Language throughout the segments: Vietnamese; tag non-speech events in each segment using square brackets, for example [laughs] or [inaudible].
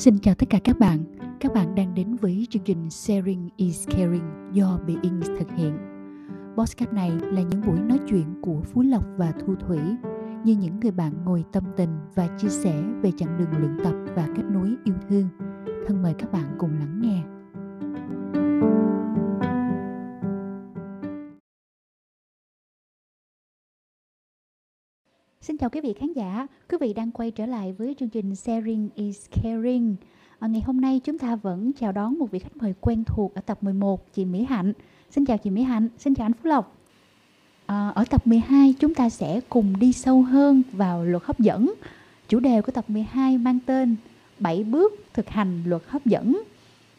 Xin chào tất cả các bạn. Các bạn đang đến với chương trình Sharing is Caring do Being thực hiện. Podcast này là những buổi nói chuyện của Phú Lộc và Thu Thủy, như những người bạn ngồi tâm tình và chia sẻ về chặng đường luyện tập và kết nối yêu thương. Thân mời các bạn cùng lắng nghe. Xin chào quý vị khán giả, quý vị đang quay trở lại với chương trình Sharing is Caring. À, ngày hôm nay chúng ta vẫn chào đón một vị khách mời quen thuộc ở tập 11, chị Mỹ Hạnh. Xin chào chị Mỹ Hạnh, xin chào anh Phú Lộc. À, ở tập 12 chúng ta sẽ cùng đi sâu hơn vào luật hấp dẫn. Chủ đề của tập 12 mang tên 7 bước thực hành luật hấp dẫn.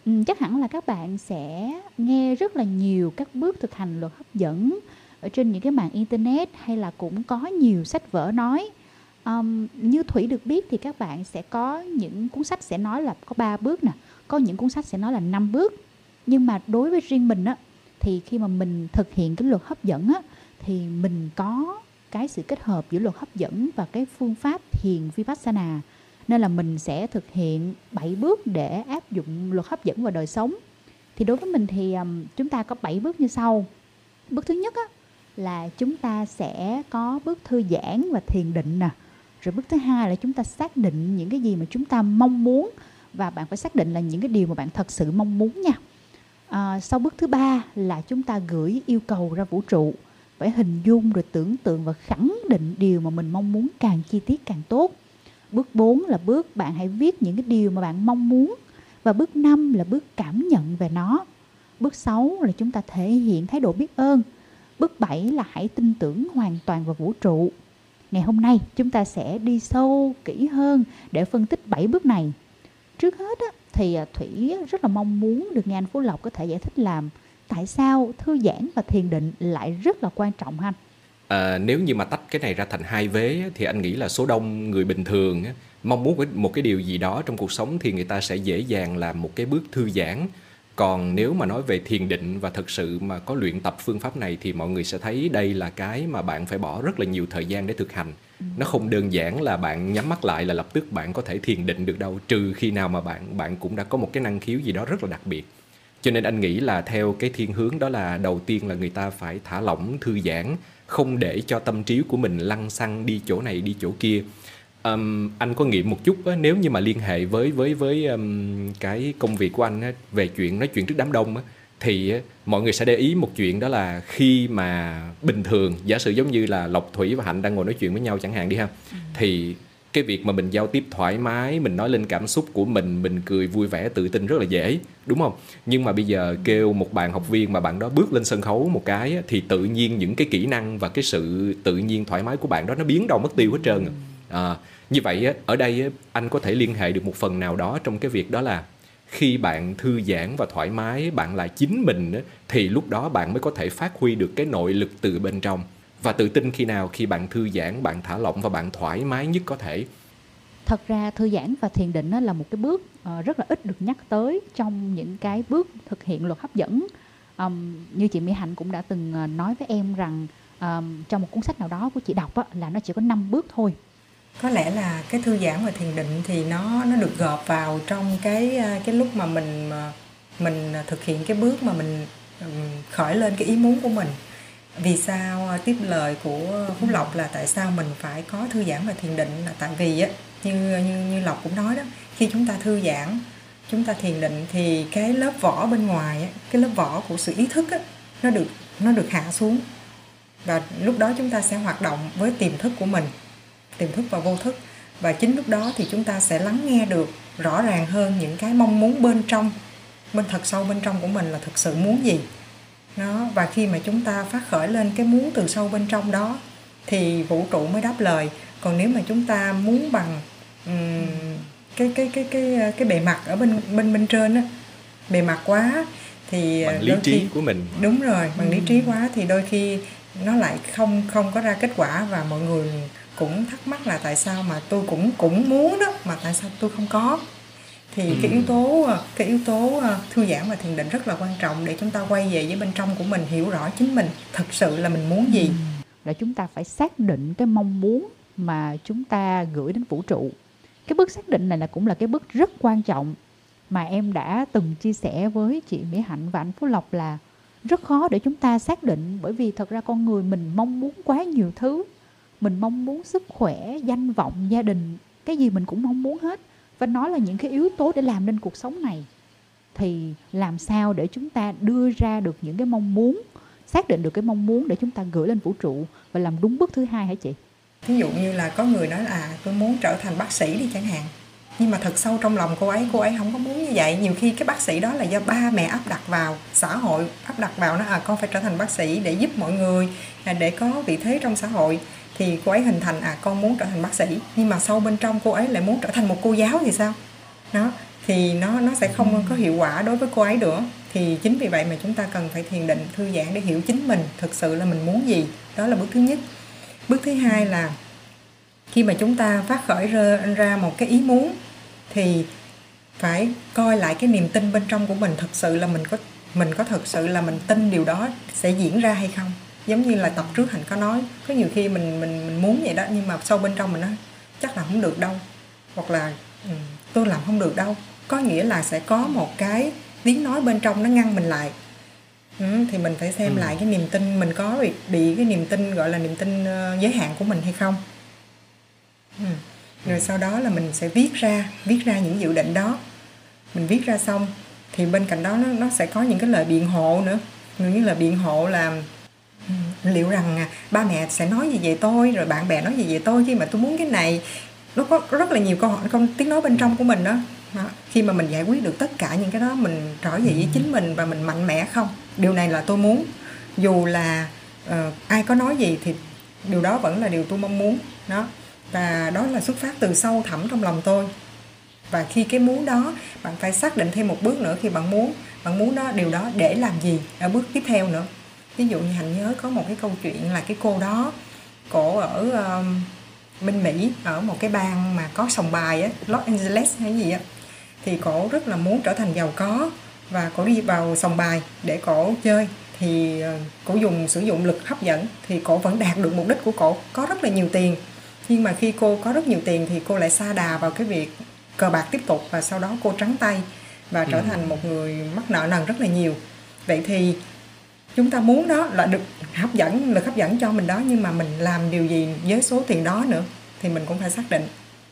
Ừ, chắc hẳn là các bạn sẽ nghe rất là nhiều các bước thực hành luật hấp dẫn ở trên những cái mạng internet hay là cũng có nhiều sách vở nói. Um, như thủy được biết thì các bạn sẽ có những cuốn sách sẽ nói là có 3 bước nè có những cuốn sách sẽ nói là 5 bước. Nhưng mà đối với riêng mình á thì khi mà mình thực hiện cái luật hấp dẫn á thì mình có cái sự kết hợp giữa luật hấp dẫn và cái phương pháp thiền vipassana. Nên là mình sẽ thực hiện 7 bước để áp dụng luật hấp dẫn vào đời sống. Thì đối với mình thì um, chúng ta có 7 bước như sau. Bước thứ nhất á, là chúng ta sẽ có bước thư giãn và thiền định nè. Rồi bước thứ hai là chúng ta xác định những cái gì mà chúng ta mong muốn và bạn phải xác định là những cái điều mà bạn thật sự mong muốn nha. À, sau bước thứ ba là chúng ta gửi yêu cầu ra vũ trụ phải hình dung rồi tưởng tượng và khẳng định điều mà mình mong muốn càng chi tiết càng tốt. Bước 4 là bước bạn hãy viết những cái điều mà bạn mong muốn và bước 5 là bước cảm nhận về nó. Bước 6 là chúng ta thể hiện thái độ biết ơn Bước 7 là hãy tin tưởng hoàn toàn vào vũ trụ. Ngày hôm nay chúng ta sẽ đi sâu kỹ hơn để phân tích 7 bước này. Trước hết á, thì à, Thủy rất là mong muốn được nghe anh Phú Lộc có thể giải thích làm tại sao thư giãn và thiền định lại rất là quan trọng ha. À, nếu như mà tách cái này ra thành hai vế thì anh nghĩ là số đông người bình thường mong muốn một cái điều gì đó trong cuộc sống thì người ta sẽ dễ dàng làm một cái bước thư giãn còn nếu mà nói về thiền định và thực sự mà có luyện tập phương pháp này thì mọi người sẽ thấy đây là cái mà bạn phải bỏ rất là nhiều thời gian để thực hành. Nó không đơn giản là bạn nhắm mắt lại là lập tức bạn có thể thiền định được đâu, trừ khi nào mà bạn bạn cũng đã có một cái năng khiếu gì đó rất là đặc biệt. Cho nên anh nghĩ là theo cái thiên hướng đó là đầu tiên là người ta phải thả lỏng, thư giãn, không để cho tâm trí của mình lăn xăng đi chỗ này, đi chỗ kia um, anh có nghiệm một chút á, nếu như mà liên hệ với với với um, cái công việc của anh á, về chuyện nói chuyện trước đám đông á, thì mọi người sẽ để ý một chuyện đó là khi mà bình thường giả sử giống như là lộc thủy và hạnh đang ngồi nói chuyện với nhau chẳng hạn đi ha ừ. thì cái việc mà mình giao tiếp thoải mái mình nói lên cảm xúc của mình mình cười vui vẻ tự tin rất là dễ đúng không? Nhưng mà bây giờ kêu một bạn học viên mà bạn đó bước lên sân khấu một cái thì tự nhiên những cái kỹ năng và cái sự tự nhiên thoải mái của bạn đó nó biến đâu mất tiêu hết trơn à à, như vậy ở đây anh có thể liên hệ được một phần nào đó trong cái việc đó là khi bạn thư giãn và thoải mái bạn là chính mình thì lúc đó bạn mới có thể phát huy được cái nội lực từ bên trong. Và tự tin khi nào khi bạn thư giãn bạn thả lỏng và bạn thoải mái nhất có thể. Thật ra thư giãn và thiền định là một cái bước ờ, rất là ít được nhắc tới trong những cái bước thực hiện luật hấp dẫn. Um, như chị Mỹ Hạnh cũng đã từng ờ, nói với em rằng um, trong một cuốn sách nào đó của chị đọc á, là nó chỉ có 5 bước thôi có lẽ là cái thư giãn và thiền định thì nó nó được gộp vào trong cái à, cái lúc mà mình à, mình à, thực hiện cái bước mà mình khởi lên cái ý muốn của mình. Vì sao tiếp lời của phú lộc là tại sao mình phải có thư giãn và thiền định? Là tại vì á như như như lộc cũng nói đó khi chúng ta thư giãn chúng ta thiền định thì cái lớp vỏ bên ngoài cái lớp vỏ của sự ý thức á, nó được nó được hạ xuống. Và lúc đó chúng ta sẽ hoạt động với tiềm thức của mình tiềm thức và vô thức. Và chính lúc đó thì chúng ta sẽ lắng nghe được rõ ràng hơn những cái mong muốn bên trong bên thật sâu bên trong của mình là thực sự muốn gì. Nó và khi mà chúng ta phát khởi lên cái muốn từ sâu bên trong đó thì vũ trụ mới đáp lời. Còn nếu mà chúng ta muốn bằng um, cái cái cái cái cái bề mặt ở bên bên bên trên á bề mặt quá thì bằng lý trí khi, của mình. Đúng rồi bằng ừ. lý trí quá thì đôi khi nó lại không không có ra kết quả và mọi người cũng thắc mắc là tại sao mà tôi cũng cũng muốn đó mà tại sao tôi không có thì ừ. cái yếu tố cái yếu tố ờ, thư giãn và thiền định rất là quan trọng để chúng ta quay về với bên trong của mình hiểu rõ chính mình thật sự là mình muốn gì ừ. là chúng ta phải xác định cái mong muốn mà chúng ta gửi đến vũ trụ cái bước xác định này là cũng là cái bước rất quan trọng mà em đã từng chia sẻ với chị Mỹ Hạnh và anh Phú Lộc là rất khó để chúng ta xác định bởi vì thật ra con người mình mong muốn quá nhiều thứ mình mong muốn sức khỏe danh vọng gia đình cái gì mình cũng mong muốn hết. Và nó là những cái yếu tố để làm nên cuộc sống này. Thì làm sao để chúng ta đưa ra được những cái mong muốn xác định được cái mong muốn để chúng ta gửi lên vũ trụ và làm đúng bước thứ hai hả chị? Ví dụ như là có người nói là à, tôi muốn trở thành bác sĩ đi chẳng hạn. Nhưng mà thật sâu trong lòng cô ấy cô ấy không có muốn như vậy. Nhiều khi cái bác sĩ đó là do ba mẹ áp đặt vào xã hội áp đặt vào nó à con phải trở thành bác sĩ để giúp mọi người à, để có vị thế trong xã hội thì cô ấy hình thành à con muốn trở thành bác sĩ. Nhưng mà sâu bên trong cô ấy lại muốn trở thành một cô giáo thì sao? Đó thì nó nó sẽ không có hiệu quả đối với cô ấy nữa. Thì chính vì vậy mà chúng ta cần phải thiền định thư giãn để hiểu chính mình thực sự là mình muốn gì. Đó là bước thứ nhất. Bước thứ hai là khi mà chúng ta phát khởi ra, ra một cái ý muốn thì phải coi lại cái niềm tin bên trong của mình thật sự là mình có mình có thật sự là mình tin điều đó sẽ diễn ra hay không giống như là tập trước hạnh có nói có nhiều khi mình mình mình muốn vậy đó nhưng mà sâu bên trong mình nói chắc là không được đâu. Hoặc là ừ, tôi làm không được đâu. Có nghĩa là sẽ có một cái tiếng nói bên trong nó ngăn mình lại. Ừ, thì mình phải xem ừ. lại cái niềm tin mình có bị, bị cái niềm tin gọi là niềm tin uh, giới hạn của mình hay không. Ừ. rồi sau đó là mình sẽ viết ra viết ra những dự định đó. Mình viết ra xong thì bên cạnh đó nó, nó sẽ có những cái lời biện hộ nữa. Những lời biện hộ là liệu rằng à, ba mẹ sẽ nói gì về tôi rồi bạn bè nói gì về tôi khi mà tôi muốn cái này? Nó có rất là nhiều câu hỏi không tiếng nói bên trong của mình đó. Đó. khi mà mình giải quyết được tất cả những cái đó mình trở về với chính mình và mình mạnh mẽ không? Điều này là tôi muốn. Dù là uh, ai có nói gì thì điều đó vẫn là điều tôi mong muốn đó. Và đó là xuất phát từ sâu thẳm trong lòng tôi. Và khi cái muốn đó bạn phải xác định thêm một bước nữa khi bạn muốn. Bạn muốn đó điều đó để làm gì ở bước tiếp theo nữa? Ví dụ như hạnh nhớ có một cái câu chuyện là cái cô đó cổ ở um, bên mỹ ở một cái bang mà có sòng bài á los angeles hay gì á thì cổ rất là muốn trở thành giàu có và cổ đi vào sòng bài để cổ chơi. Thì ờ, cổ dùng sử dụng lực hấp dẫn thì cổ vẫn đạt được mục đích của cổ có rất là nhiều tiền. Nhưng mà khi cô có rất nhiều tiền thì cô lại xa đà vào cái việc cờ bạc tiếp tục và sau đó cô trắng tay và trở ừ. thành một người mắc nợ nần rất là nhiều. Vậy thì chúng ta muốn đó là được hấp dẫn lực hấp dẫn cho mình đó nhưng mà mình làm điều gì với số tiền đó nữa thì mình cũng phải xác định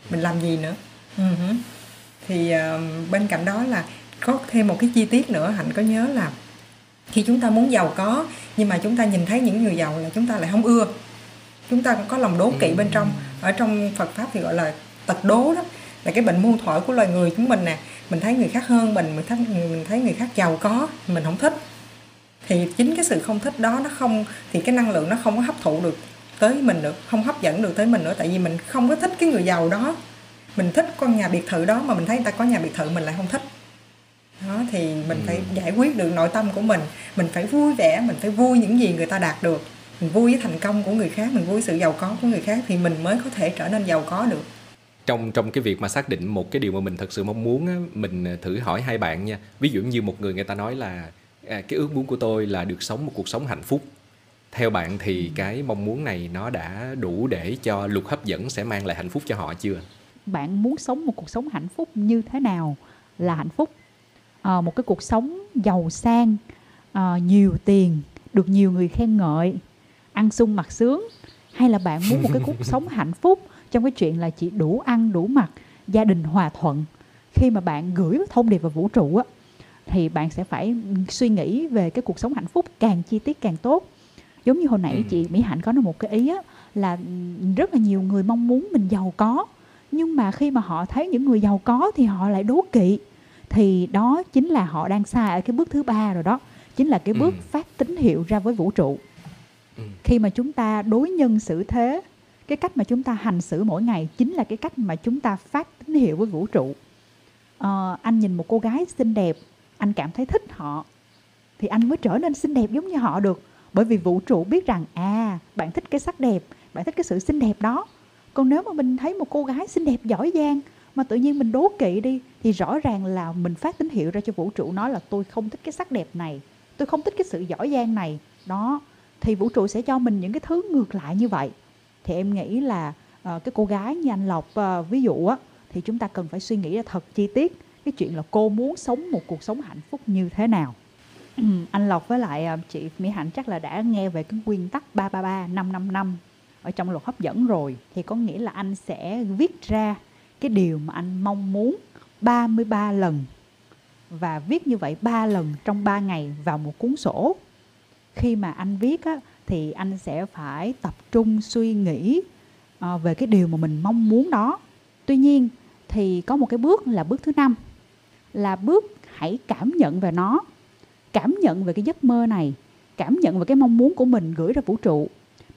mình làm gì nữa. Uh-huh. thì uh, bên cạnh đó là có thêm một cái chi tiết nữa hạnh có nhớ là khi chúng ta muốn giàu có nhưng mà chúng ta nhìn thấy những người giàu là chúng ta lại không ưa. Chúng ta có lòng đố kỵ bên trong. Ở trong Phật pháp thì gọi là tật đố đó là cái bệnh muôn thuở của loài người chúng mình nè. Mình thấy người khác hơn mình mình thấy mình thấy người khác giàu có mình không thích thì chính cái sự không thích đó nó không thì cái năng lượng nó không có hấp thụ được tới mình được không hấp dẫn được tới mình nữa tại vì mình không có thích cái người giàu đó. Mình thích con nhà biệt thự đó mà mình thấy người ta có nhà biệt thự mình lại không thích. Đó thì mình ừ. phải giải quyết được nội tâm của mình. Mình phải vui vẻ mình phải vui những gì người ta đạt được. Mình vui với thành công của người khác mình vui sự giàu có của người khác thì mình mới có thể trở nên giàu có được. Trong trong cái việc mà xác định một cái điều mà mình thật sự mong muốn á, mình thử hỏi hai bạn nha. Ví dụ như một người người ta nói là à, cái ước muốn của tôi là được sống một cuộc sống hạnh phúc. Theo bạn thì ừ. cái mong muốn này nó đã đủ để cho luật hấp dẫn sẽ mang lại hạnh phúc cho họ chưa? Bạn muốn sống một cuộc sống hạnh phúc như thế nào là hạnh phúc? À, một cái cuộc sống giàu sang à, nhiều tiền được nhiều người khen ngợi ăn sung mặc sướng hay là bạn muốn một cái cuộc [laughs] sống hạnh phúc trong cái chuyện là chỉ đủ ăn đủ mặc gia đình hòa thuận. Khi mà bạn gửi thông điệp vào vũ trụ á thì bạn sẽ phải suy nghĩ về cái cuộc sống hạnh phúc càng chi tiết càng tốt giống như hồi nãy ừ. chị Mỹ Hạnh có nói một cái ý á là rất là nhiều người mong muốn mình giàu có nhưng mà khi mà họ thấy những người giàu có thì họ lại đố kỵ thì đó chính là họ đang sai ở cái bước thứ ba rồi đó chính là cái bước ừ. phát tín hiệu ra với vũ trụ ừ. khi mà chúng ta đối nhân xử thế cái cách mà chúng ta hành xử mỗi ngày chính là cái cách mà chúng ta phát tín hiệu với vũ trụ à, anh nhìn một cô gái xinh đẹp anh cảm thấy thích họ. Thì anh mới trở nên xinh đẹp giống như họ được. Bởi vì vũ trụ biết rằng à bạn thích cái sắc đẹp bạn thích cái sự xinh đẹp đó. Còn nếu mà mình thấy một cô gái xinh đẹp giỏi giang mà tự nhiên mình đố kỵ đi thì rõ ràng là mình phát tín hiệu ra cho vũ trụ nói là tôi không thích cái sắc đẹp này tôi không thích cái sự giỏi giang này. Đó thì vũ trụ sẽ cho mình những cái thứ ngược lại như vậy. Thì em nghĩ là uh, cái cô gái như anh lộc uh, ví dụ á thì chúng ta cần phải suy nghĩ ra thật chi tiết cái chuyện là cô muốn sống một cuộc sống hạnh phúc như thế nào ừ, anh Lộc với lại à, chị Mỹ Hạnh chắc là đã nghe về cái nguyên tắc 333 555 ở trong luật hấp dẫn rồi thì có nghĩa là anh sẽ viết ra cái điều mà anh mong muốn 33 lần và viết như vậy 3 lần trong 3 ngày vào một cuốn sổ. Khi mà anh viết á, thì anh sẽ phải tập trung suy nghĩ à, về cái điều mà mình mong muốn đó. Tuy nhiên thì có một cái bước là bước thứ năm là bước hãy cảm nhận về nó cảm nhận về cái giấc mơ này cảm nhận về cái mong muốn của mình gửi ra vũ trụ.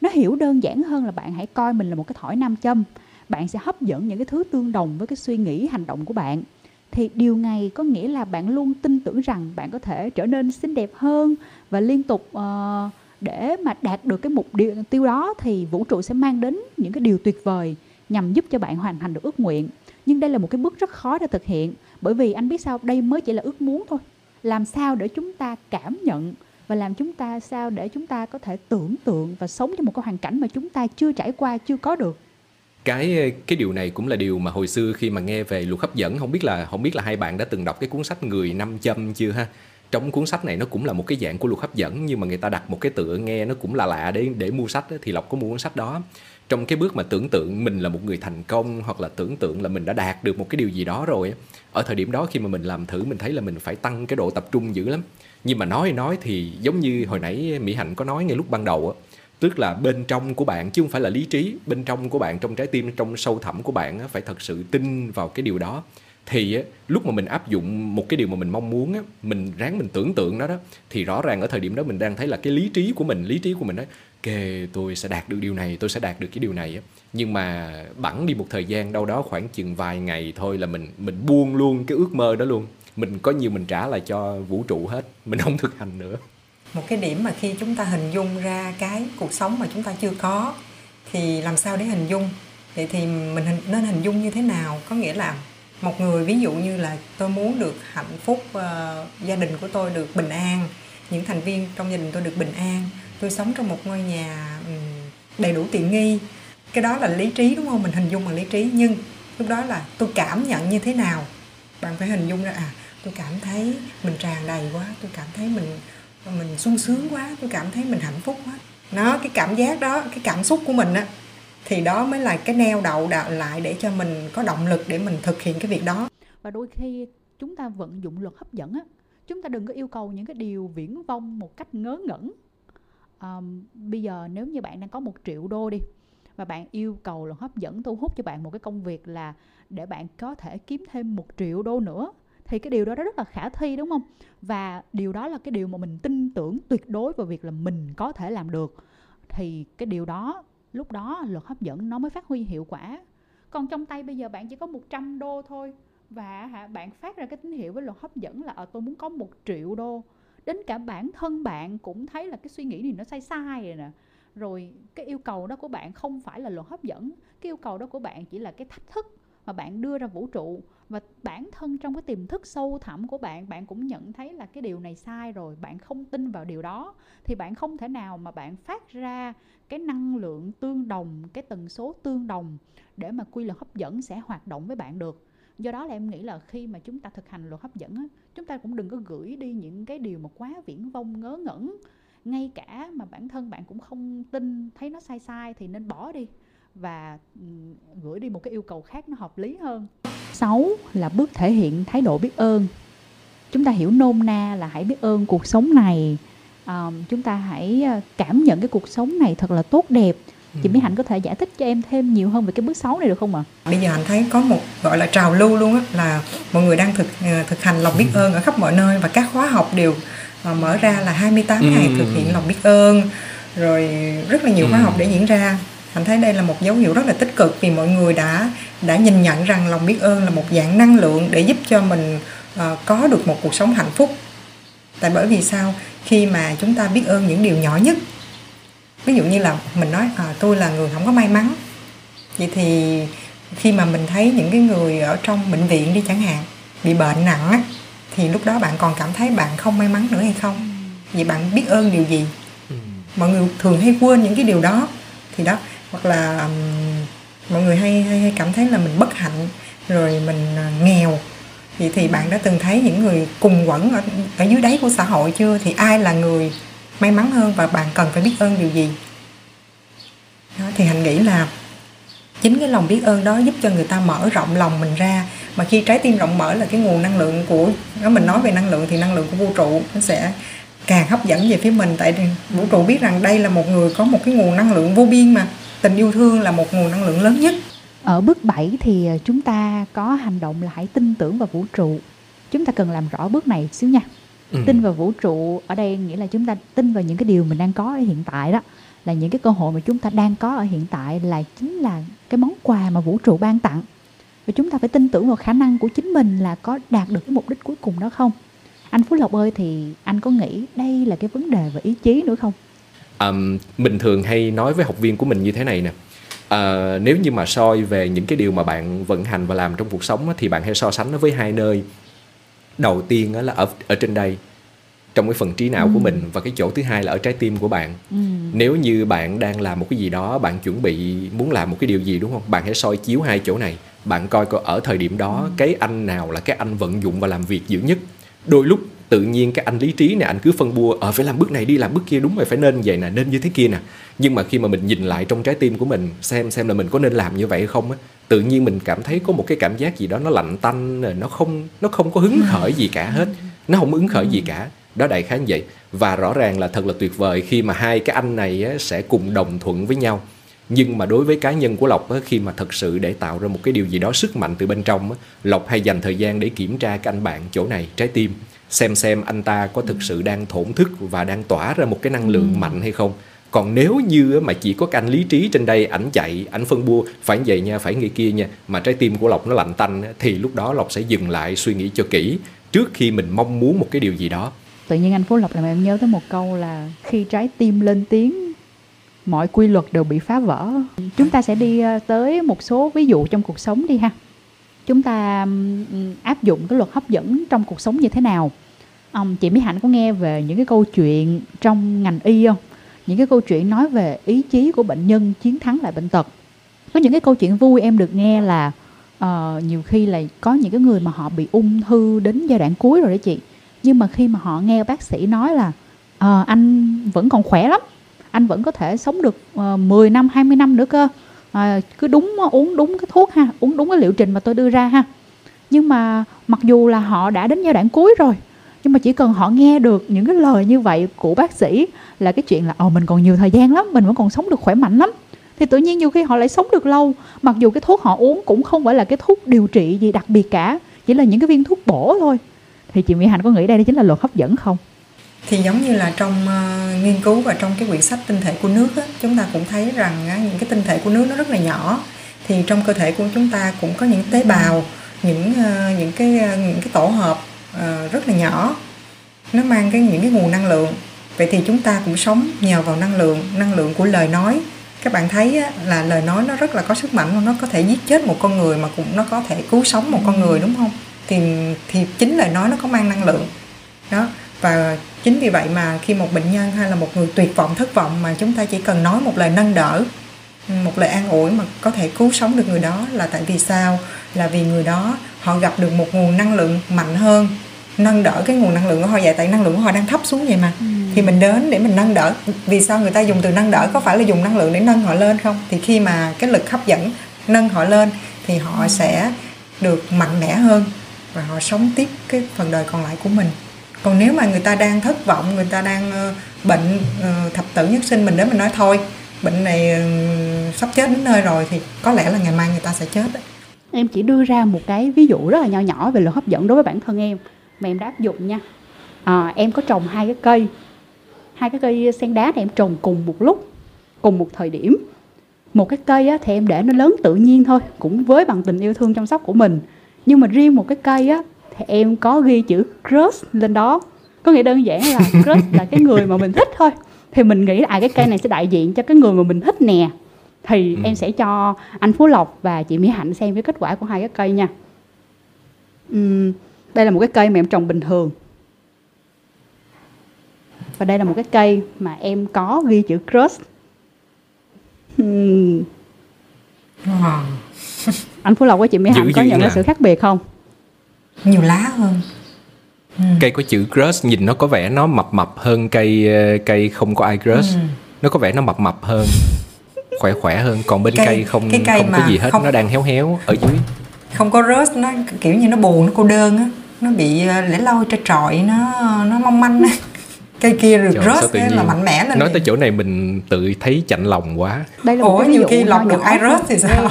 Nó hiểu đơn giản hơn là bạn hãy coi mình là một cái thỏi nam châm. Bạn sẽ hấp dẫn những cái thứ tương đồng với cái suy nghĩ hành động của bạn. Thì điều này có nghĩa là bạn luôn tin tưởng rằng bạn có thể trở nên xinh đẹp hơn và liên tục uh, để mà đạt được cái mục tiêu đó thì vũ trụ sẽ mang đến những cái điều tuyệt vời nhằm giúp cho bạn hoàn thành được ước nguyện. Nhưng đây là một cái bước rất khó để thực hiện bởi vì anh biết sao đây mới chỉ là ước muốn thôi. Làm sao để chúng ta cảm nhận và làm chúng ta sao để chúng ta có thể tưởng tượng và sống trong một cái hoàn cảnh mà chúng ta chưa trải qua chưa có được? Cái cái điều này cũng là điều mà hồi xưa khi mà nghe về luật hấp dẫn không biết là không biết là hai bạn đã từng đọc cái cuốn sách người năm châm chưa ha? Trong cuốn sách này nó cũng là một cái dạng của luật hấp dẫn nhưng mà người ta đặt một cái tựa nghe nó cũng là lạ để để mua sách ấy, thì lộc có mua cuốn sách đó trong cái bước mà tưởng tượng mình là một người thành công hoặc là tưởng tượng là mình đã đạt được một cái điều gì đó rồi ở thời điểm đó khi mà mình làm thử mình thấy là mình phải tăng cái độ tập trung dữ lắm. Nhưng mà nói nói thì giống như hồi nãy mỹ hạnh có nói ngay lúc ban đầu á, tức là bên trong của bạn, chứ không phải là lý trí, bên trong của bạn, trong trái tim, trong sâu thẳm của bạn phải thật sự tin vào cái điều đó thì lúc mà mình áp dụng một cái điều mà mình mong muốn á, mình ráng mình tưởng tượng nó đó thì rõ ràng ở thời điểm đó mình đang thấy là cái lý trí của mình lý trí của mình đó kề tôi sẽ đạt được điều này tôi sẽ đạt được cái điều này nhưng mà bẵng đi một thời gian đâu đó khoảng chừng vài ngày thôi là mình mình buông luôn cái ước mơ đó luôn. Mình có nhiều mình trả lại cho vũ trụ hết mình không thực hành nữa. Một cái điểm mà khi chúng ta hình dung ra cái cuộc sống mà chúng ta chưa có thì làm sao để hình dung? Vậy thì mình nên hình dung như thế nào? Có nghĩa là một người ví dụ như là tôi muốn được hạnh phúc uh, gia đình của tôi được bình an những thành viên trong gia đình tôi được bình an tôi sống trong một ngôi nhà đầy đủ tiện nghi. Cái đó là lý trí đúng không? Mình hình dung bằng lý trí. Nhưng lúc đó là tôi cảm nhận như thế nào? Bạn phải hình dung ra à tôi cảm thấy mình tràn đầy quá tôi cảm thấy mình mình sung sướng quá tôi cảm thấy mình hạnh phúc quá. Nó cái cảm giác đó cái cảm xúc của mình á thì đó mới là cái neo đậu đạo lại để cho mình có động lực để mình thực hiện cái việc đó. Và đôi khi chúng ta vận dụng luật hấp dẫn á chúng ta đừng có yêu cầu những cái điều viễn vông một cách ngớ ngẩn. Um, bây giờ nếu như bạn đang có một triệu đô đi và bạn yêu cầu luật hấp dẫn thu hút cho bạn một cái công việc là để bạn có thể kiếm thêm một triệu đô nữa thì cái điều đó rất là khả thi đúng không? Và điều đó là cái điều mà mình tin tưởng tuyệt đối vào việc là mình có thể làm được. Thì cái điều đó lúc đó luật hấp dẫn nó mới phát huy hiệu quả. Còn trong tay bây giờ bạn chỉ có 100 đô thôi. Và hả, bạn phát ra cái tín hiệu với luật hấp dẫn là ở tôi muốn có một triệu đô. Đến cả bản thân bạn cũng thấy là cái suy nghĩ này nó sai sai rồi nè. Rồi cái yêu cầu đó của bạn không phải là luật hấp dẫn. Cái yêu cầu đó của bạn chỉ là cái thách thức mà bạn đưa ra vũ trụ và bản thân trong cái tiềm thức sâu thẳm của bạn bạn cũng nhận thấy là cái điều này sai rồi bạn không tin vào điều đó thì bạn không thể nào mà bạn phát ra cái năng lượng tương đồng cái tần số tương đồng để mà quy luật hấp dẫn sẽ hoạt động với bạn được. Do đó là em nghĩ là khi mà chúng ta thực hành luật hấp dẫn á, chúng ta cũng đừng có gửi đi những cái điều mà quá viễn vông ngớ ngẩn. Ngay cả mà bản thân bạn cũng không tin thấy nó sai sai thì nên bỏ đi và gửi đi một cái yêu cầu khác nó hợp lý hơn. Sáu là bước thể hiện thái độ biết ơn. Chúng ta hiểu nôm na là hãy biết ơn cuộc sống này. Um, chúng ta hãy ờ, cảm nhận cái cuộc sống này thật là tốt đẹp. Chị Mỹ Hạnh có thể giải thích cho em thêm nhiều hơn về cái bước 6 này được không ạ? À? Bây giờ anh thấy có một gọi là trào lưu luôn á là mọi người đang thực ờ, thực hành lòng biết ơn ở khắp mọi nơi và các khóa học đều uh, mở ra là 28 ừ. ngày thực hiện lòng biết ơn rồi rất là nhiều khóa học để diễn ra anh thấy đây là một dấu hiệu rất là tích cực vì mọi người đã đã nhìn nhận rằng lòng biết ơn là một dạng năng lượng để giúp cho mình uh, có được một cuộc sống hạnh phúc. Tại bởi vì sao? Khi mà chúng ta biết ơn những điều nhỏ nhất ví dụ như là mình nói à, tôi là người không có may mắn. Vậy thì khi mà mình thấy những cái người ở trong bệnh viện đi chẳng hạn bị bệnh nặng á thì lúc đó bạn còn cảm thấy bạn không may mắn nữa hay không? Vậy bạn biết ơn điều gì? Mọi người thường hay quên những cái điều đó. Thì đó hoặc là mọi người hay hay, hay cảm thấy là mình bất hạnh rồi mình à, nghèo. Vậy thì bạn đã từng thấy những người cùng quẩn ở, ở dưới đáy của xã hội chưa? Thì ai là người may mắn hơn và bạn cần phải biết ơn điều gì? Đó, thì hạnh nghĩ là chính cái lòng biết ơn đó giúp cho người ta mở rộng lòng mình ra. Mà khi trái tim rộng mở là cái nguồn năng lượng của nếu mình nói về năng lượng thì năng lượng của vũ trụ nó sẽ càng hấp dẫn về phía mình. Tại vũ trụ biết rằng đây là một người có một cái nguồn năng lượng vô biên mà tình yêu thương là một nguồn năng lượng lớn nhất. Ở bước 7 thì ờ, chúng ta có hành động là hãy tin tưởng vào vũ trụ. Chúng ta cần làm rõ bước này xíu nha. Ừ. tin vào vũ trụ ở đây nghĩa là chúng ta tin vào những cái điều mình đang có ở hiện tại đó. Là những cái cơ hội mà chúng ta đang có ở hiện tại là chính là cái món quà mà vũ trụ ban tặng. Và chúng ta phải tin tưởng vào khả năng của chính mình là có đạt được cái mục đích cuối cùng đó không? Anh phú lộc ơi thì anh có nghĩ đây là cái vấn đề về ý chí nữa không um, mình thường hay nói với học viên của mình như thế này nè à, nếu như mà soi về những cái điều mà bạn vận hành và làm trong cuộc sống á, thì bạn hãy so sánh nó với hai nơi đầu tiên á, là ở ở trên đây trong cái phần trí não ừ. của mình và cái chỗ thứ hai là ở trái tim của bạn ừ. nếu như bạn đang làm một cái gì đó bạn chuẩn bị muốn làm một cái điều gì đúng không bạn hãy soi chiếu hai chỗ này bạn coi coi ở thời điểm đó ừ. cái anh nào là cái anh vận dụng và làm việc dữ nhất đôi lúc tự nhiên cái anh lý trí này anh cứ phân bua ở phải làm bước này đi làm bước kia đúng rồi phải nên vậy nè nên như thế kia nè. Nhưng mà khi mà mình nhìn lại trong trái tim của mình xem xem là mình có nên làm như vậy không á tự nhiên mình cảm thấy có một cái cảm giác gì đó nó lạnh tanh nó không nó không có hứng khởi gì cả hết. Nó không hứng khởi gì cả. Đó đại khái như vậy. Và rõ ràng là thật là tuyệt vời khi mà hai cái anh này á, sẽ cùng đồng thuận với nhau. Nhưng mà đối với cá nhân của lộc á, khi mà thật sự để tạo ra một cái điều gì đó sức mạnh từ bên trong á, lộc hay dành thời gian để kiểm tra cái anh bạn chỗ này trái tim xem xem anh ta có thực sự đang thổn thức và đang tỏa ra một cái năng lượng ừ. mạnh hay không. Còn nếu như mà chỉ có cái anh lý trí trên đây ảnh chạy ảnh phân bua phải vậy nha phải nghĩ kia nha mà trái tim của lộc nó lạnh tanh thì lúc đó lộc sẽ dừng lại suy nghĩ cho kỹ trước khi mình mong muốn một cái điều gì đó. Tự nhiên anh phú lộc làm em nhớ tới một câu là khi trái tim lên tiếng mọi quy luật đều bị phá vỡ. Chúng ta sẽ đi ờ, tới một số ví dụ trong cuộc sống đi ha chúng ta áp dụng cái luật hấp dẫn trong cuộc sống như thế nào? Um, chị Mỹ Hạnh có nghe về những cái câu chuyện trong ngành y không? Những cái câu chuyện nói về ý chí của bệnh nhân chiến thắng lại bệnh tật. Có những cái câu chuyện vui em được nghe là uh, nhiều khi là có những cái người mà họ bị ung thư đến giai đoạn cuối rồi đấy chị. Nhưng mà khi mà họ nghe bác sĩ nói là uh, anh vẫn còn khỏe lắm. Anh vẫn có thể sống được ờ, uh, 10 năm 20 năm nữa cơ à, cứ đúng uống đúng cái thuốc ha uống đúng cái liệu trình mà tôi đưa ra ha. Nhưng mà mặc dù là họ đã đến giai đoạn cuối rồi nhưng mà chỉ cần họ nghe được những cái lời như vậy của bác sĩ là cái chuyện là ồ mình còn nhiều thời gian lắm mình vẫn còn sống được khỏe mạnh lắm. Thì tự nhiên nhiều khi họ lại sống được lâu mặc dù cái thuốc họ uống cũng không phải là cái thuốc điều trị gì đặc biệt cả chỉ là những cái viên thuốc bổ thôi. Thì chị Mỹ Hạnh có nghĩ đây chính là luật hấp dẫn không? Thì giống như là trong uh, nghiên cứu và trong cái quyển sách tinh thể của nước á, chúng ta cũng thấy rằng á, những cái tinh thể của nước nó rất là nhỏ. Thì trong cơ thể của chúng ta cũng có những tế bào những uh, những cái uh, những cái tổ hợp uh, rất là nhỏ. Nó mang cái những cái nguồn năng lượng. Vậy thì chúng ta cũng sống nhờ vào năng lượng năng lượng của lời nói. Các bạn thấy á, là lời nói nó rất là có sức mạnh nó có thể giết chết một con người mà cũng nó có thể cứu sống một con người đúng không? Thì thì chính lời nói nó có mang năng lượng. Đó và chính vì vậy mà khi một bệnh nhân hay là một người tuyệt vọng thất vọng mà chúng ta chỉ cần nói một lời nâng đỡ một lời an ủi mà có thể cứu sống được người đó là tại vì sao? Là vì người đó họ gặp được một nguồn năng lượng mạnh hơn nâng đỡ cái nguồn năng lượng của họ. Vậy tại năng lượng của họ đang thấp xuống vậy mà. Ừ. thì mình đến để mình nâng đỡ. Vì sao người ta dùng từ nâng đỡ? Có phải là dùng năng lượng để nâng họ lên không? Thì khi mà cái lực hấp dẫn nâng họ lên thì họ ừ. sẽ được mạnh mẽ hơn và họ sống tiếp cái phần đời còn lại của mình còn nếu mà người ta đang thất vọng người ta đang ờ, bệnh ờ, thập tử nhất sinh mình đến mình nói thôi bệnh này ờ, sắp chết đến nơi rồi thì có lẽ là ngày mai người ta sẽ chết đấy. Em chỉ đưa ra một cái ví dụ rất là nhỏ nhỏ về luật hấp dẫn đối với bản thân em mà em đã áp dụng nha. À, em có trồng hai cái cây hai cái cây sen đá thì em trồng cùng một lúc cùng một thời điểm. Một cái cây á, thì em để nó lớn tự nhiên thôi cũng với bằng tình yêu thương chăm sóc của mình. Nhưng mà riêng một cái cây á thì em có ghi chữ crush lên đó. Có nghĩa đơn giản là [laughs] crush là cái người mà mình thích thôi. Thì mình nghĩ là à cái cây này sẽ đại diện cho cái người mà mình thích nè. Thì ừ. em sẽ cho anh Phú Lộc và chị Mỹ Hạnh xem cái kết quả của hai cái cây nha. Uhm, đây là một cái cây mà em trồng bình thường. Và đây là một cái cây mà em có ghi chữ crush. Uhm. Wow. anh Phú Lộc với chị Mỹ Hạnh có nhận ra sự khác biệt không nhiều lá hơn. Ừ. cây có chữ crush nhìn nó có vẻ nó mập mập hơn cây ờ, cây không có ai crush. Ừ. nó có vẻ nó mập mập hơn khỏe khỏe hơn. Còn bên Cây- cây, không cái cây không có gì hết không- nó đang héo héo ở dưới. Không có rớt nó kiểu như nó buồn nó cô đơn á. Nó bị ờ, lẻ loi trơ trọi nó nó mong manh á. [laughs] Cây kia được Trời, rớt á là mạnh mẽ lên nói liền. tới chỗ này mình tự thấy chạnh lòng quá. Đây là ủa cái nhiều khi lọc được ai rớt thì sao?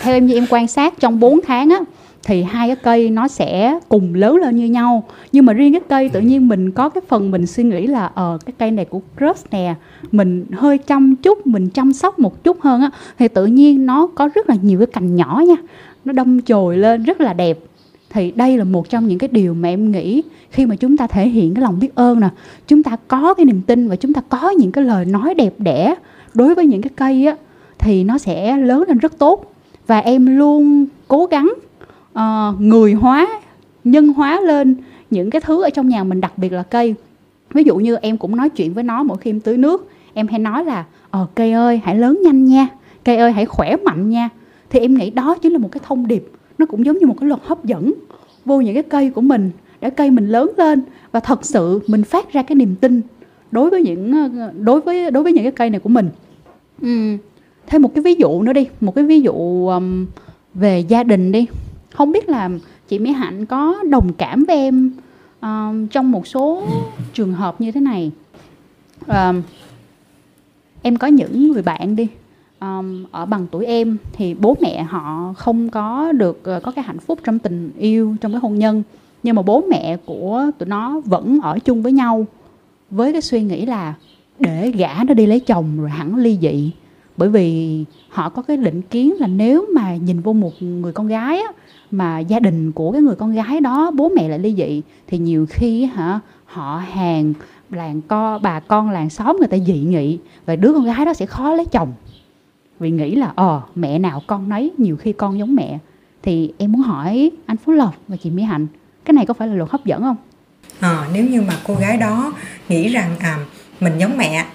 Theo em như em quan sát trong 4 tháng á thì hai cái cây nó sẽ cùng lớn lên như nhau. Nhưng mà riêng cái cây tự nhiên mình có cái phần mình suy nghĩ là ờ cái cây này của crush nè, mình hơi chăm chút, mình chăm sóc một chút hơn á, thì tự nhiên nó có rất là nhiều cái cành nhỏ nha, nó đâm chồi lên rất là đẹp. Thì đây là một trong những cái điều mà em nghĩ khi mà chúng ta thể hiện cái lòng biết ơn nè, chúng ta có cái niềm tin và chúng ta có những cái lời nói đẹp đẽ đối với những cái cây á, thì nó sẽ lớn lên rất tốt. Và em luôn cố gắng ờ, người hóa nhân hóa lên những cái thứ ở trong nhà mình đặc biệt là cây. Ví dụ như em cũng nói chuyện với nó mỗi khi em tưới nước. Em hay nói là ờ cây ơi hãy lớn nhanh nha. Cây ơi hãy khỏe mạnh nha. Thì em nghĩ đó chính là một cái thông điệp. Nó cũng giống như một cái luật hấp dẫn vô những cái cây của mình để cây mình lớn lên. Và thật sự mình phát ra cái niềm tin đối với những ờ, đối với đối với những cái cây này của mình. Ừm, thêm một cái ví dụ nữa đi. Một cái ví dụ ừm, về gia đình đi không biết là chị Mỹ Hạnh có đồng cảm với em uh, trong một số trường hợp như thế này. Uh, em có những người bạn đi um, ở bằng tuổi em thì bố mẹ họ không có được uh, có cái hạnh phúc trong tình yêu trong cái hôn nhân nhưng mà bố mẹ của tụi nó vẫn ở chung với nhau với cái suy nghĩ là để gả nó đi lấy chồng rồi hẳn ly dị. Bởi vì họ có cái định kiến là nếu mà nhìn vô một người con gái á, mà gia đình của cái người con gái đó bố mẹ lại ly dị thì nhiều khi hả họ hàng làng co bà con làng xóm người ta dị nghị và đứa con gái đó sẽ khó lấy chồng. Vì nghĩ là ờ mẹ nào con nấy nhiều khi con giống mẹ. Thì em muốn hỏi anh Phú Lộc và chị Mỹ Hạnh cái này có phải là luật hấp dẫn không? À nếu như mà cô gái đó nghĩ rằng à mình giống mẹ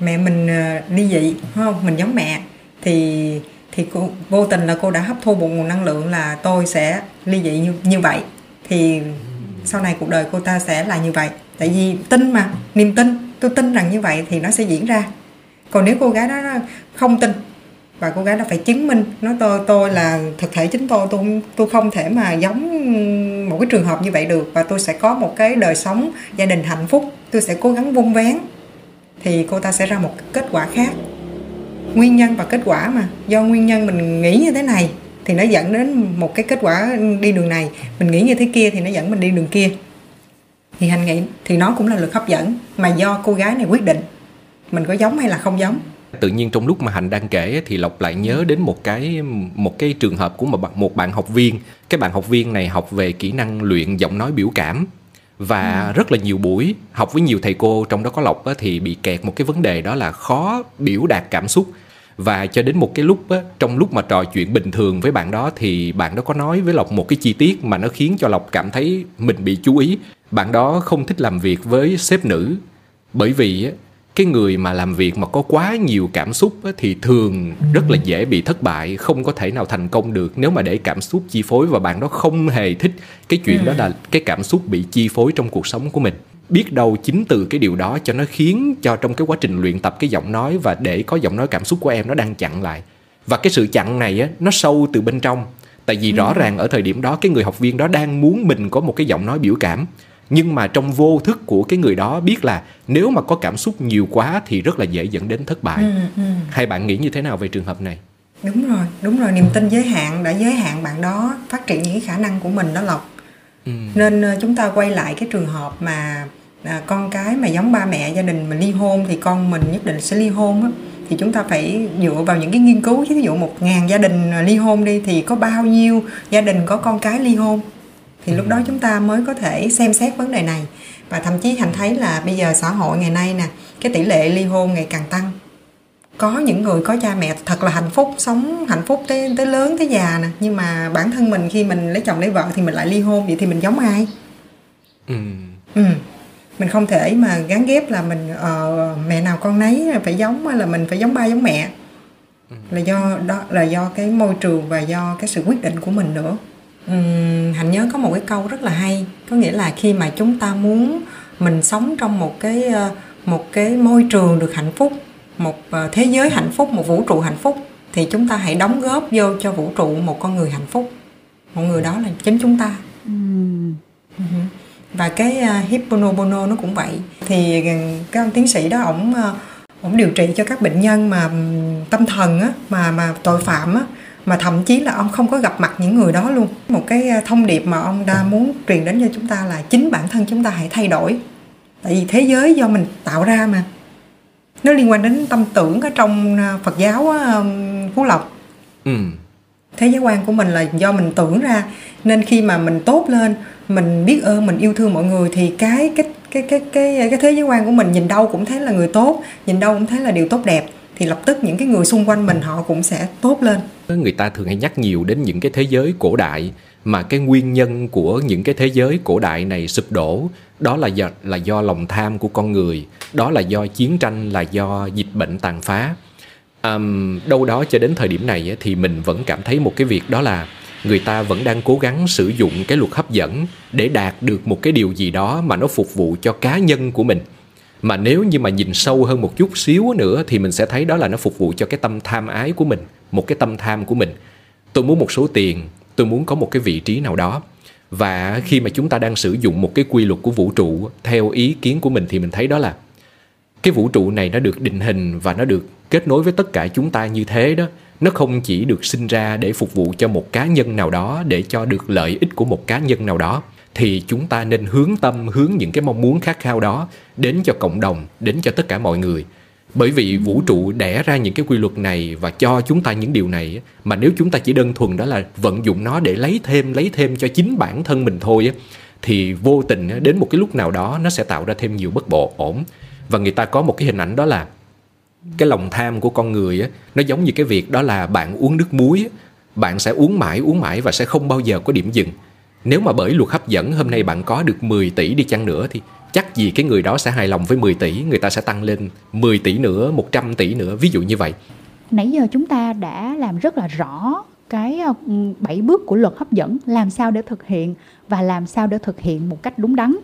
mẹ mình uh, ly dị không? Mình giống mẹ thì thì cô, vô tình là cô đã hấp thu một nguồn năng lượng là tôi sẽ ly dị như như vậy. Thì sau này cuộc đời cô ta sẽ là như vậy. Tại vì tin mà, niềm tin. Tôi tin rằng như vậy thì nó sẽ diễn ra. Còn nếu cô gái đó không tin và cô gái đó phải chứng minh, nói tôi tôi là thực thể chính tôi tôi tôi không thể mà giống một cái trường hợp như vậy được và tôi sẽ có một cái đời sống, gia đình hạnh phúc, tôi sẽ cố gắng vun vén, thì cô ta sẽ ra một kết quả khác nguyên nhân và kết quả mà. Do nguyên nhân mình nghĩ như thế này thì nó dẫn đến một cái kết quả đi đường này. Mình nghĩ như thế kia thì nó dẫn mình đi đường kia. Thì hành nghĩ thì nó cũng là lực hấp dẫn, mà do cô gái này quyết định. Mình có giống hay là không giống? Tự nhiên trong lúc mà hạnh đang kể thì lộc lại nhớ đến một cái một cái trường hợp của một bạn một bạn học viên. Cái bạn học viên này học về kỹ năng luyện giọng nói biểu cảm và rất là nhiều buổi học với nhiều thầy cô trong đó có lộc á, thì bị kẹt một cái vấn đề đó là khó biểu đạt cảm xúc. Và cho đến một cái lúc á, trong lúc mà trò chuyện bình thường với bạn đó thì bạn đó có nói với lộc một cái chi tiết mà nó khiến cho lộc cảm thấy mình bị chú ý. Bạn đó không thích làm việc với sếp nữ bởi vì á, cái người mà làm việc mà có quá nhiều cảm xúc á, thì thường rất là dễ bị thất bại không có thể nào thành công được. Nếu mà để cảm xúc chi phối và bạn đó không hề thích cái chuyện đó là cái cảm xúc bị chi phối trong cuộc sống của mình. Biết đâu chính từ cái điều đó cho nó khiến cho trong cái quá trình luyện tập cái giọng nói và để có giọng nói cảm xúc của em nó đang chặn lại. Và cái sự chặn này á nó sâu từ bên trong. Tại vì rõ ràng ở thời điểm đó cái người học viên đó đang muốn mình có một cái giọng nói biểu cảm nhưng mà trong vô thức của cái người đó biết là nếu mà có cảm xúc nhiều quá thì rất là dễ dẫn đến thất bại. Hai bạn nghĩ như thế nào về trường hợp này? Đúng rồi đúng rồi. Niềm tin giới hạn đã giới hạn bạn đó phát triển những cái khả năng của mình đó lộc. Nên ờ, chúng ta quay lại cái trường hợp mà à, con cái mà giống ba mẹ gia đình mà ly hôn thì con mình nhất định sẽ ly hôn á. Thì chúng ta phải dựa vào những cái nghiên cứu. Chứ ví dụ một ngàn gia đình ly hôn đi thì có bao nhiêu gia đình có con cái ly hôn thì lúc đó chúng ta mới có thể xem xét vấn đề này. Và thậm chí thành thấy là bây giờ xã hội ngày nay nè cái tỷ lệ ly hôn ngày càng tăng. Có những người có cha mẹ thật là hạnh phúc sống hạnh phúc tới tới lớn tới già nè. Nhưng mà bản thân mình khi mình lấy chồng lấy vợ thì mình lại ly hôn vậy thì mình giống ai? Ừ. ừ. Mình không thể mà gắn ghép là mình ờ, mẹ nào con nấy phải giống hay là mình phải giống ba giống mẹ. Là do đó là do cái môi trường và do cái sự quyết định của mình nữa hạnh nhớ có một cái câu rất là hay có nghĩa là khi mà chúng ta muốn mình sống trong một cái ờ, một cái môi trường được hạnh phúc một ờ, thế giới hạnh phúc một vũ trụ hạnh phúc thì chúng ta hãy đóng góp vô cho vũ trụ một con người hạnh phúc. Một người đó là chính chúng ta. Và cái uh, Hipponopono nó cũng vậy. Thì cái ông tiến sĩ đó ổng ổng điều trị cho các bệnh nhân mà tâm thần á mà mà tội phạm á mà thậm chí là ông không có gặp mặt những người đó luôn. Một cái uh, thông điệp mà ông đã muốn truyền đến cho chúng ta là chính bản thân chúng ta hãy thay đổi. Tại vì thế giới do mình tạo ra mà. Nó liên quan đến tâm tưởng ở trong uh, Phật giáo Phú Lộc. Ừ. Thế giới quan của mình là do mình tưởng ra. Nên khi mà mình tốt lên mình biết ơn mình yêu thương mọi người thì cái cái cái cái cái cái thế giới quan của mình nhìn đâu cũng thấy là người tốt nhìn đâu cũng thấy là điều tốt đẹp thì lập tức những cái người xung quanh mình họ cũng sẽ tốt lên. Người ta thường hay nhắc nhiều đến những cái thế giới cổ đại mà cái nguyên nhân của những cái thế giới cổ đại này sụp đổ đó là do là do lòng tham của con người đó là do chiến tranh là do dịch bệnh tàn phá. Um, đâu đó cho đến thời điểm này thì mình vẫn cảm thấy một cái việc đó là người ta vẫn đang cố gắng sử dụng cái luật hấp dẫn để đạt được một cái điều gì đó mà nó phục vụ cho cá nhân của mình mà nếu như mà nhìn sâu hơn một chút xíu nữa thì mình sẽ thấy đó là nó phục vụ cho cái tâm tham ái của mình, một cái tâm tham của mình. Tôi muốn một số tiền, tôi muốn có một cái vị trí nào đó. Và khi mà chúng ta đang sử dụng một cái quy luật của vũ trụ theo ý kiến của mình thì mình thấy đó là cái vũ trụ này nó được định hình và nó được kết nối với tất cả chúng ta như thế đó. Nó không chỉ được sinh ra để phục vụ cho một cá nhân nào đó, để cho được lợi ích của một cá nhân nào đó thì chúng ta nên hướng tâm, hướng những cái mong muốn khát khao đó đến cho cộng đồng, đến cho tất cả mọi người. Bởi vì vũ trụ đẻ ra những cái quy luật này và cho chúng ta những điều này mà nếu chúng ta chỉ đơn thuần đó là vận dụng nó để lấy thêm lấy thêm cho chính bản thân mình thôi thì vô tình đến một cái lúc nào đó nó sẽ tạo ra thêm nhiều bất bộ, ổn. Và người ta có một cái hình ảnh đó là cái lòng tham của con người nó giống như cái việc đó là bạn uống nước muối bạn sẽ uống mãi uống mãi và sẽ không bao giờ có điểm dừng nếu mà bởi luật hấp dẫn, hôm nay bạn có được 10 tỷ đi chăng nữa thì chắc gì cái người đó sẽ hài lòng với 10 tỷ, người ta sẽ tăng lên 10 tỷ nữa 100 tỷ nữa. Ví dụ như vậy. Nãy giờ chúng ta đã làm rất là rõ cái ờ, bảy bước của luật hấp dẫn, làm sao để thực hiện và làm sao để thực hiện một cách đúng đắn.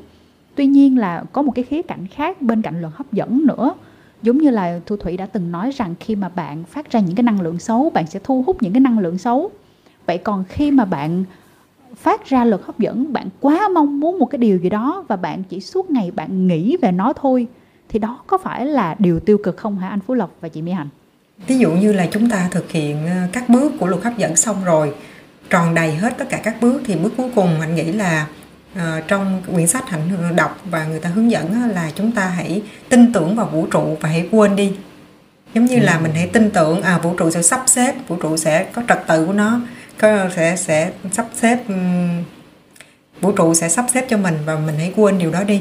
Tuy nhiên là có một cái khía cạnh khác bên cạnh luật hấp dẫn nữa. Giống như là thu thủy đã từng nói rằng khi mà bạn phát ra những cái năng lượng xấu, bạn sẽ thu hút những cái năng lượng xấu. Vậy còn khi mà bạn phát ra luật hấp dẫn. Bạn quá mong muốn một cái điều gì đó và bạn chỉ suốt ngày bạn nghĩ về nó thôi. Thì đó có phải là điều tiêu cực không hả anh Phú Lộc và chị Mỹ Hạnh? Ví dụ như là chúng ta thực hiện ờ, các bước của luật hấp dẫn xong rồi tròn đầy hết tất cả các bước thì bước cuối cùng anh nghĩ là ờ, trong quyển sách hạnh đọc và người ta hướng dẫn là chúng ta hãy tin tưởng vào vũ trụ và hãy quên đi. Giống như là mình hãy tin tưởng à vũ trụ sẽ sắp xếp vũ trụ sẽ có trật tự của nó có sẽ sẽ sắp xếp vũ trụ sẽ sắp xếp cho mình và mình hãy quên điều đó đi.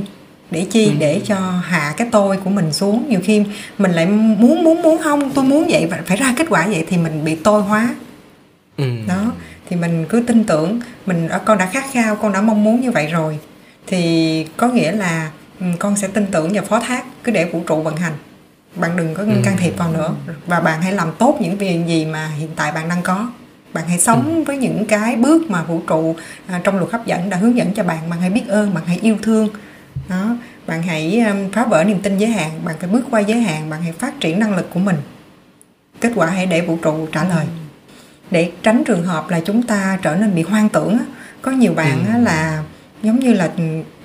Để chi? Để cho hạ cái tôi của mình xuống. Nhiều khi mình lại muốn muốn muốn không? Tôi muốn vậy và phải ra kết quả vậy thì mình bị tôi hóa. Ừ. đó. Thì mình cứ tin tưởng mình ở con đã khát khao con đã mong muốn như vậy rồi. Thì có nghĩa là ừ, con sẽ tin tưởng và phó thác cứ để vũ trụ vận hành. Bạn đừng có Ừ. can thiệp vào nữa. Và bạn hãy làm tốt những việc gì mà hiện tại bạn đang có bạn hãy sống với những cái bước mà vũ trụ à, trong luật hấp dẫn đã hướng dẫn cho bạn. Bạn hãy biết ơn bạn hãy yêu thương. Đó. Bạn hãy um, phá vỡ niềm tin giới hạn bạn phải bước qua giới hạn bạn hãy phát triển năng lực của mình. Kết quả hãy để vũ trụ trả lời. Để tránh trường hợp là chúng ta trở nên bị hoang tưởng có nhiều bạn á là giống như là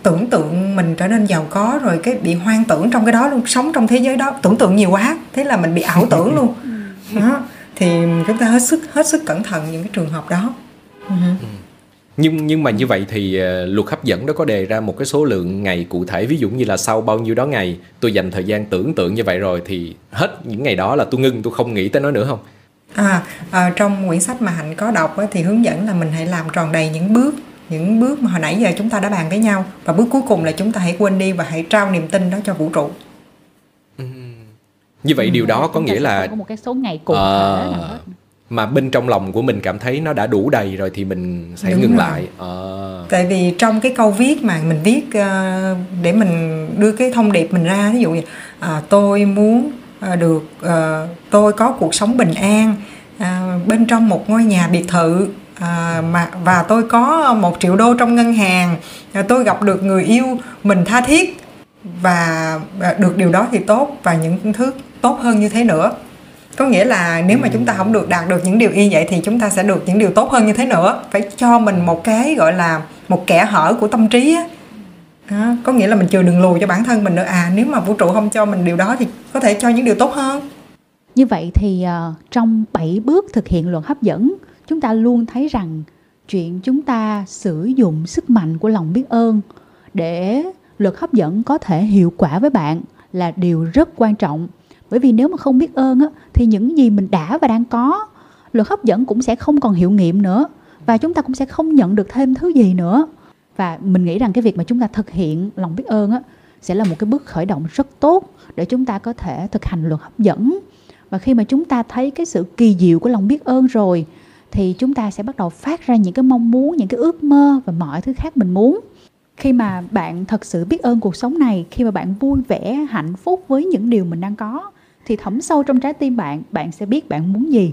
tưởng tượng mình trở nên giàu có rồi cái bị hoang tưởng trong cái đó luôn sống trong thế giới đó tưởng tượng nhiều quá thế là mình bị ảo tưởng [laughs] luôn. Đó thì chúng ta hết sức hết sức cẩn thận những cái trường hợp đó. Ừ. nhưng nhưng mà như vậy thì ờ, luật hấp dẫn đó có đề ra một cái số lượng ngày cụ thể ví dụ như là sau bao nhiêu đó ngày tôi dành thời gian tưởng tượng như vậy rồi thì hết những ngày đó là tôi ngưng tôi không nghĩ tới nó nữa không? À, à, trong quyển sách mà Hạnh có đọc á, thì hướng dẫn là mình hãy làm tròn đầy những bước những bước mà hồi nãy giờ chúng ta đã bàn với nhau. Và bước cuối cùng là chúng ta hãy quên đi và hãy trao niềm tin đó cho vũ trụ như vậy điều đó có nghĩa là có một cái số ngày cụ thể hết mà bên trong lòng của mình cảm thấy nó đã đủ đầy rồi thì mình sẽ Đúng ngừng rồi. lại Ờ. tại vì trong cái câu viết mà mình viết ờ, để mình đưa cái thông điệp mình ra ví dụ như à, tôi muốn uh, được uh, tôi có cuộc sống bình an uh, bên trong một ngôi nhà biệt thự à, mà và tôi có một triệu đô trong ngân hàng à, tôi gặp được người yêu mình tha thiết và được điều đó thì tốt và những thứ tốt hơn như thế nữa. Có nghĩa là nếu mà chúng ta không được đạt được những điều y vậy thì chúng ta sẽ được những điều tốt hơn như thế nữa. Phải cho mình một cái gọi là một kẻ hở của tâm trí á. À, có nghĩa là mình chừa đường lùi cho bản thân mình nữa. À nếu mà vũ trụ không cho mình điều đó thì có thể cho những điều tốt hơn. Như vậy thì uh, trong 7 bước thực hiện luật hấp dẫn chúng ta luôn thấy rằng chuyện chúng ta sử dụng sức mạnh của lòng biết ơn để luật hấp dẫn có thể hiệu quả với bạn là điều rất quan trọng bởi vì nếu mà không biết ơn á, thì những gì mình đã và đang có luật hấp dẫn cũng sẽ không còn hiệu nghiệm nữa. Và chúng ta cũng sẽ không nhận được thêm thứ gì nữa. Và mình nghĩ rằng cái việc mà chúng ta thực hiện lòng biết ơn á, sẽ là một cái bước khởi động rất tốt để chúng ta có thể thực hành luật hấp dẫn. Và khi mà chúng ta thấy cái sự kỳ diệu của lòng biết ơn rồi thì chúng ta sẽ bắt đầu phát ra những cái mong muốn những cái ước mơ và mọi thứ khác mình muốn. Khi mà bạn thật sự biết ơn cuộc sống này khi mà bạn vui vẻ hạnh phúc với những điều mình đang có thì thẩm sâu trong trái tim bạn bạn sẽ biết bạn muốn gì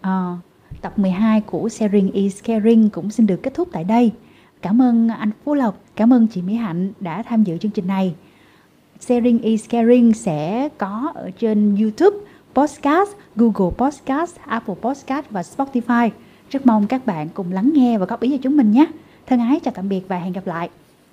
à, tập 12 của Sharing is Caring cũng xin được kết thúc tại đây cảm ơn anh Phú Lộc cảm ơn chị Mỹ Hạnh đã tham dự chương trình này Sharing is Caring sẽ có ở trên YouTube Podcast, Google Podcast, Apple Podcast và Spotify. Rất mong các bạn cùng lắng nghe và góp ý cho chúng mình nhé. Thân ái chào tạm biệt và hẹn gặp lại.